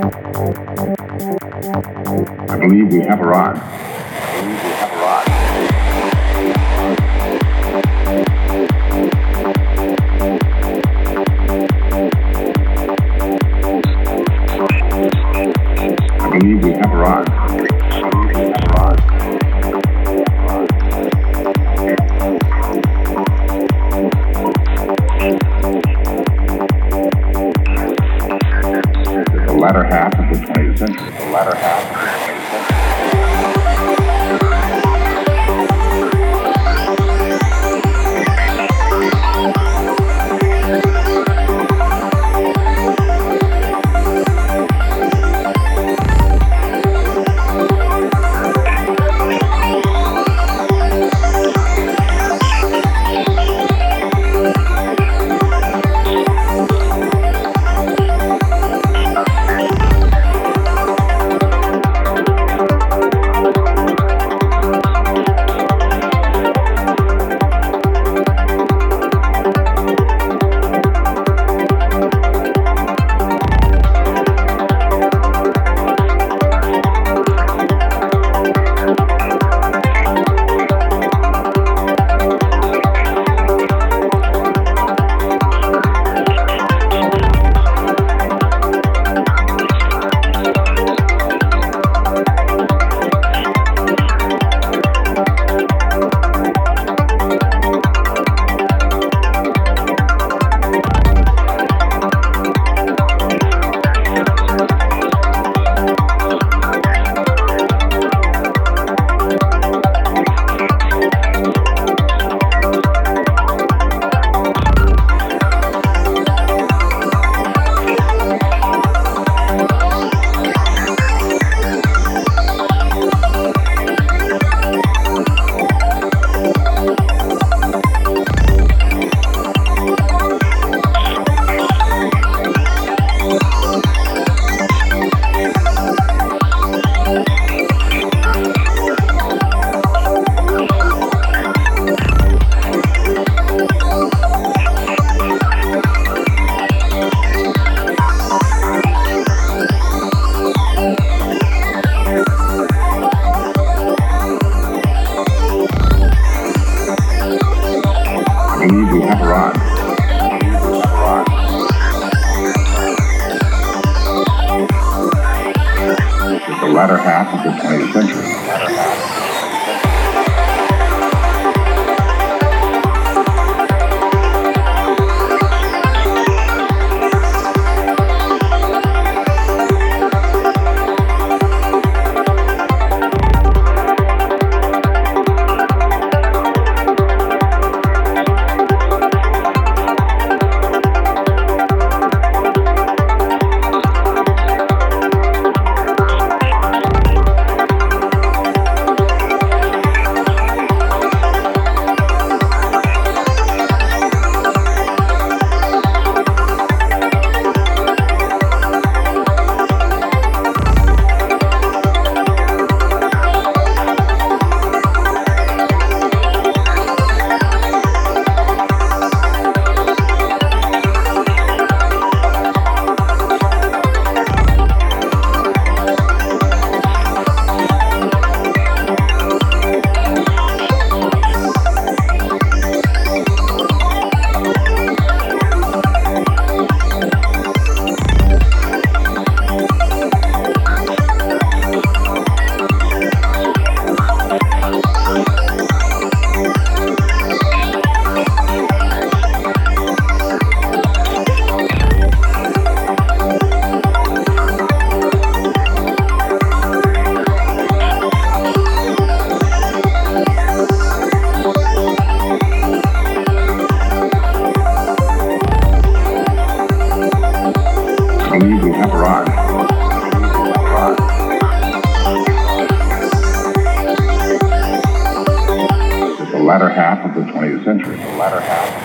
I believe we have arrived. I believe we have arrived. 20th century. The latter half of the 20th latter half of the 20th century. The latter half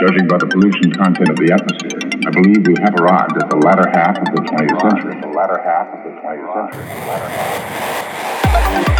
Judging by the pollution content of the atmosphere, I believe we have arrived at the latter half of the 20th century. The latter half of the 20th century.